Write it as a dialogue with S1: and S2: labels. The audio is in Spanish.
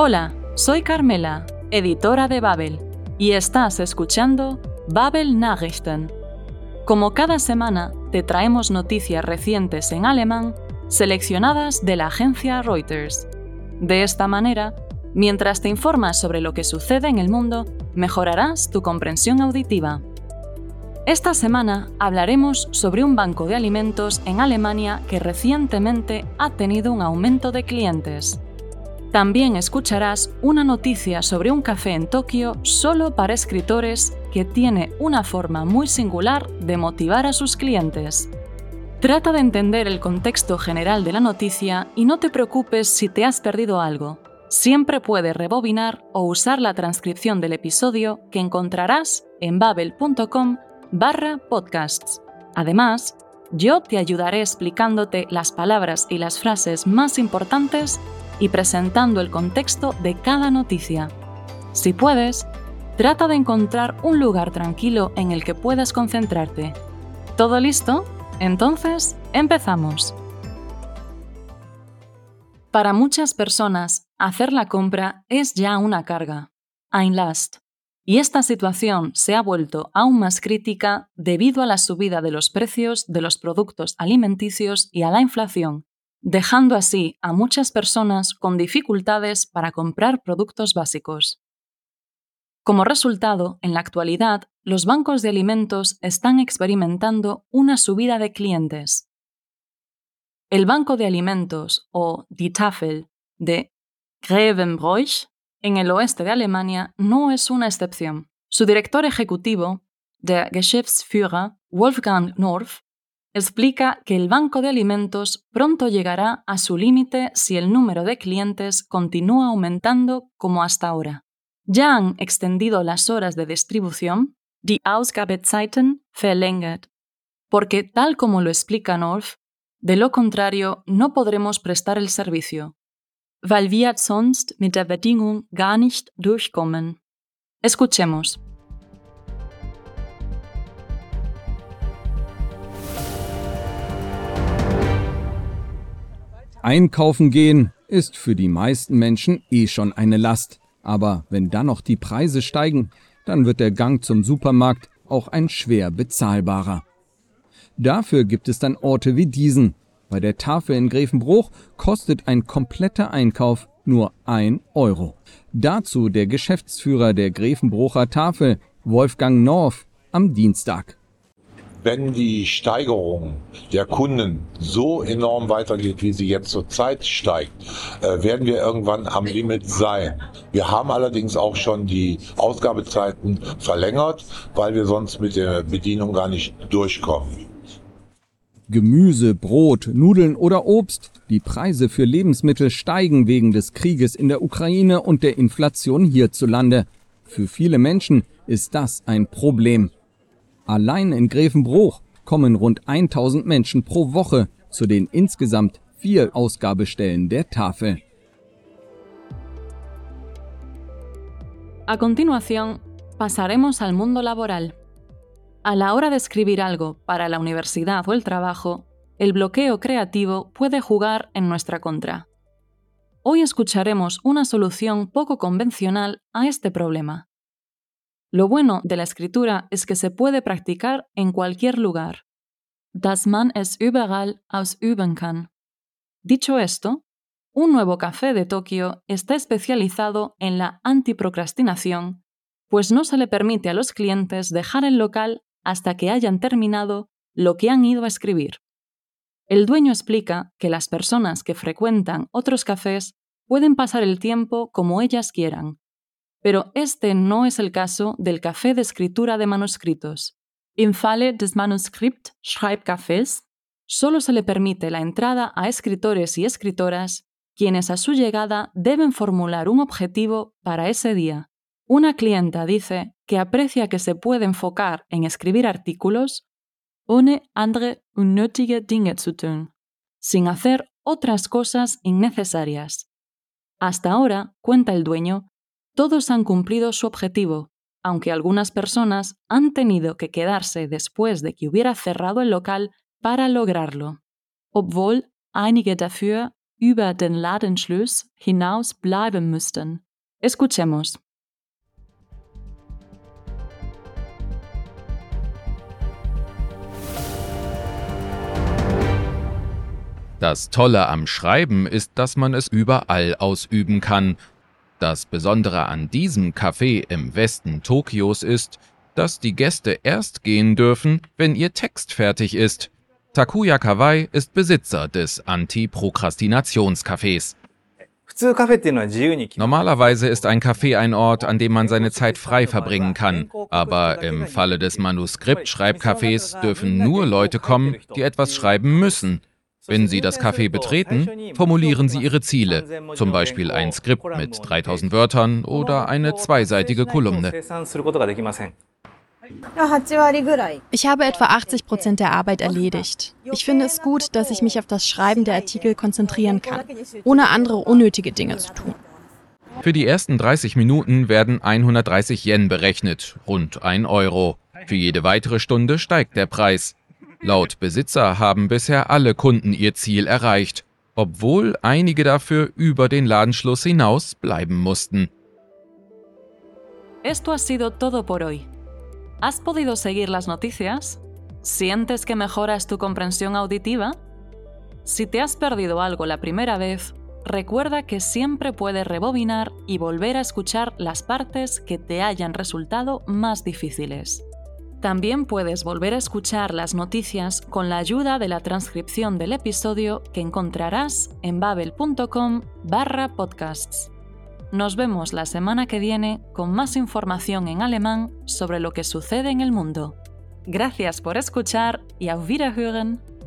S1: Hola, soy Carmela, editora de Babel, y estás escuchando Babel Nachrichten. Como cada semana, te traemos noticias recientes en alemán seleccionadas de la agencia Reuters. De esta manera, mientras te informas sobre lo que sucede en el mundo, mejorarás tu comprensión auditiva. Esta semana hablaremos sobre un banco de alimentos en Alemania que recientemente ha tenido un aumento de clientes. También escucharás una noticia sobre un café en Tokio solo para escritores que tiene una forma muy singular de motivar a sus clientes. Trata de entender el contexto general de la noticia y no te preocupes si te has perdido algo. Siempre puedes rebobinar o usar la transcripción del episodio que encontrarás en babel.com barra podcasts. Además, yo te ayudaré explicándote las palabras y las frases más importantes y presentando el contexto de cada noticia. Si puedes, trata de encontrar un lugar tranquilo en el que puedas concentrarte. ¿Todo listo? Entonces, empezamos. Para muchas personas, hacer la compra es ya una carga, ein Last, y esta situación se ha vuelto aún más crítica debido a la subida de los precios de los productos alimenticios y a la inflación, dejando así a muchas personas con dificultades para comprar productos básicos. Como resultado, en la actualidad, los bancos de alimentos están experimentando una subida de clientes. El Banco de Alimentos, o Die Tafel, de Grevenbroich, en el oeste de Alemania, no es una excepción. Su director ejecutivo, der Geschäftsführer Wolfgang North, explica que el banco de alimentos pronto llegará a su límite si el número de clientes continúa aumentando como hasta ahora. Ya han extendido las horas de distribución, die Ausgabezeiten verlängert, porque tal como lo explica North, de lo contrario no podremos prestar el servicio, weil wir sonst mit der Bedingung gar nicht durchkommen. Escuchemos.
S2: Einkaufen gehen ist für die meisten Menschen eh schon eine Last. Aber wenn dann noch die Preise steigen, dann wird der Gang zum Supermarkt auch ein schwer bezahlbarer. Dafür gibt es dann Orte wie diesen. Bei der Tafel in Grevenbruch kostet ein kompletter Einkauf nur ein Euro. Dazu der Geschäftsführer der Grevenbrucher Tafel, Wolfgang North, am Dienstag
S3: wenn die Steigerung der Kunden so enorm weitergeht, wie sie jetzt zurzeit steigt, äh, werden wir irgendwann am Limit sein. Wir haben allerdings auch schon die Ausgabezeiten verlängert, weil wir sonst mit der Bedienung gar nicht durchkommen.
S2: Gemüse, Brot, Nudeln oder Obst. Die Preise für Lebensmittel steigen wegen des Krieges in der Ukraine und der Inflation hierzulande. Für viele Menschen ist das ein Problem. Allein in Grevenbruch kommen rund 1000 Menschen pro Woche zu den insgesamt vier Ausgabestellen der Tafel.
S1: A continuación, pasaremos al mundo laboral. A la hora de escribir algo para la universidad o el trabajo, el bloqueo creativo puede jugar en nuestra contra. Hoy escucharemos una solución poco convencional a este problema. Lo bueno de la escritura es que se puede practicar en cualquier lugar. Das man es überall ausüben kann. Dicho esto, un nuevo café de Tokio está especializado en la antiprocrastinación, pues no se le permite a los clientes dejar el local hasta que hayan terminado lo que han ido a escribir. El dueño explica que las personas que frecuentan otros cafés pueden pasar el tiempo como ellas quieran, pero este no es el caso del café de escritura de manuscritos. Im Falle des Manuskript Schreibcafés, solo se le permite la entrada a escritores y escritoras quienes a su llegada deben formular un objetivo para ese día. Una clienta dice que aprecia que se puede enfocar en escribir artículos ohne andere unnötige Dinge zu tun, sin hacer otras cosas innecesarias. Hasta ahora, cuenta el dueño, todos han cumplido su objetivo, aunque algunas personas han tenido que quedarse después de que hubiera cerrado el local para lograrlo. Obwohl einige dafür über den Ladenschluss hinaus bleiben müssten. Escuchemos.
S4: Das Tolle am Schreiben ist, dass man es überall ausüben kann. Das Besondere an diesem Café im Westen Tokios ist, dass die Gäste erst gehen dürfen, wenn ihr Text fertig ist. Takuya Kawai ist Besitzer des Anti-Prokrastinations-Cafés. Normalerweise ist ein Café ein Ort, an dem man seine Zeit frei verbringen kann. Aber im Falle des Manuskript-Schreibcafés dürfen nur Leute kommen, die etwas schreiben müssen. Wenn Sie das Café betreten, formulieren Sie Ihre Ziele, zum Beispiel ein Skript mit 3000 Wörtern oder eine zweiseitige Kolumne.
S5: Ich habe etwa 80 Prozent der Arbeit erledigt. Ich finde es gut, dass ich mich auf das Schreiben der Artikel konzentrieren kann, ohne andere unnötige Dinge zu tun.
S4: Für die ersten 30 Minuten werden 130 Yen berechnet, rund 1 Euro. Für jede weitere Stunde steigt der Preis. Laut Besitzer haben bisher alle Kunden ihr Ziel erreicht, obwohl einige dafür über den Ladenschluss hinaus bleiben mussten.
S1: Esto ha sido todo por hoy. ¿Has podido seguir las noticias? ¿Sientes que mejoras tu comprensión auditiva? Si te has perdido algo la primera vez, recuerda que siempre puedes rebobinar y volver a escuchar las partes que te hayan resultado más difíciles. También puedes volver a escuchar las noticias con la ayuda de la transcripción del episodio que encontrarás en babel.com barra podcasts. Nos vemos la semana que viene con más información en alemán sobre lo que sucede en el mundo. Gracias por escuchar y auf Wiederhören.